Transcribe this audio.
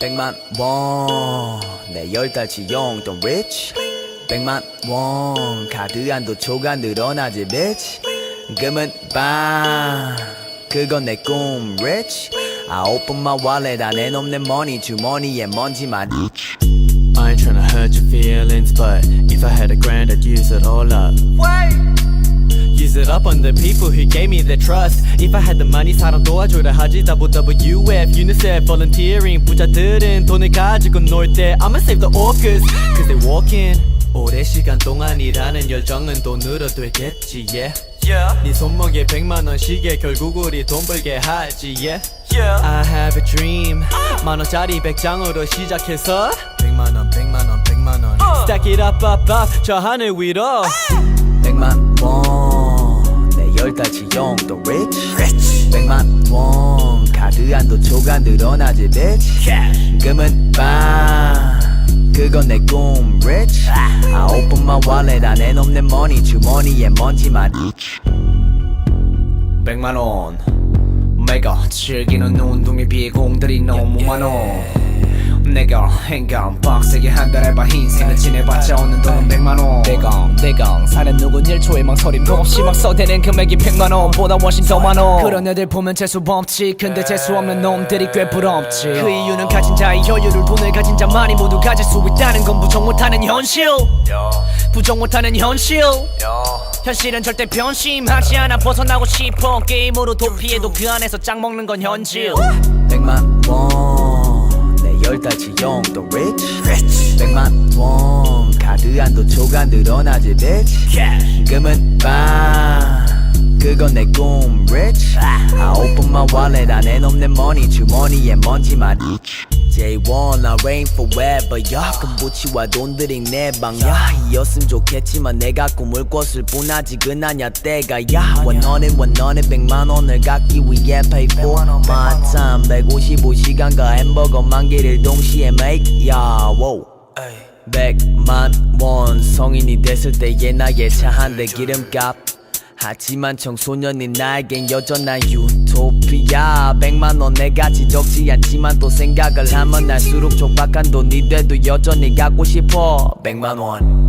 백만 원내 열 달치 용돈 rich 백만 원 카드 한도 초가 늘어나지 bitch 금은 빵 그건 내 꿈 rich I open my wallet 안 내놓는 money 주머니에 먼지만 I ain't tryna hurt your feelings, but if I had a grand, I'd use it all up. Use it up on the people who gave me their trust. If I had the money, 사람 도와줘라 하지 WWF, UNICEF, volunteering. 부자들은 돈을 가지고 놀 때 I'ma save the orphans, cause they walking. 오랜 시간 동안 일하는 열정은 돈으로 되겠지, yeah. Yeah. 네 손목에 백만 원 시계 결국 우리 돈 벌게 하지, yeah. Yeah. I have a dream. 만 원짜리 백장으로 시작해서 백만 원, 백만 원, 백만 원. Stack it up, up, up. 저 하늘 위로. 백만 원내 열 달치 용돈 rich. 백만 원 카드 한도 초과 늘어나지 bitch. 금은 빵. 그건 내 꿈 rich. I open my wallet 안 내놓는 money. 주머니에 먼지만. 백만 원. 내가 즐기는 운동에 비해 공들이 너무 많어 내가 행감 빡세게 한 달에 봐 인생을 지내봤자 얻는 돈은 백만원. 대강 대강. 사는 누군 1초의 망설임도 없이 막 써대는 금액이 100만원 보다 훨씬 더 많어. 그런 애들 보면 재수 없지. 근데 재수 없는 놈들이 꽤 부럽지. 그 이유는 가진 자의 여유를 돈을 가진 자만이 모두 가질 수 있다는 건 부정 못하는 현실 부정 못하는 현실 현실은 절대 변심하지 않아. 벗어나고 싶어. 게임으로 도피해도 그 안에서 짱 먹는 건 현실 백만 달치 용돈 rich? 백만 원 카드 한도 초가 늘어나지 bitch. 금은 빵. 그건 내꿈 rich. I open my wallet 안 내놓는 money. 주머니에 먼지만 J1 I reign forever. 야 금부치와 돈들이 내 방야 이었으면 좋겠지만 내가 꿈을 꿨을 뿐 아직은 아냐 때가. 야 원원에 원원에 백만 원을 갖기 위해 pay for. my time 155시간과 햄버거 만 개를 동시에 make 야 wow. 백만 원 성인이 됐을 때의 나의 차 한 대 기름값. 하지만 청소년인 나에겐 여전한 유토피아. 백만 원 내가 지적지 않지만 또 생각을 하면 날수록 촉박한 돈이 돼도 여전히 갖고 싶어. 백만 원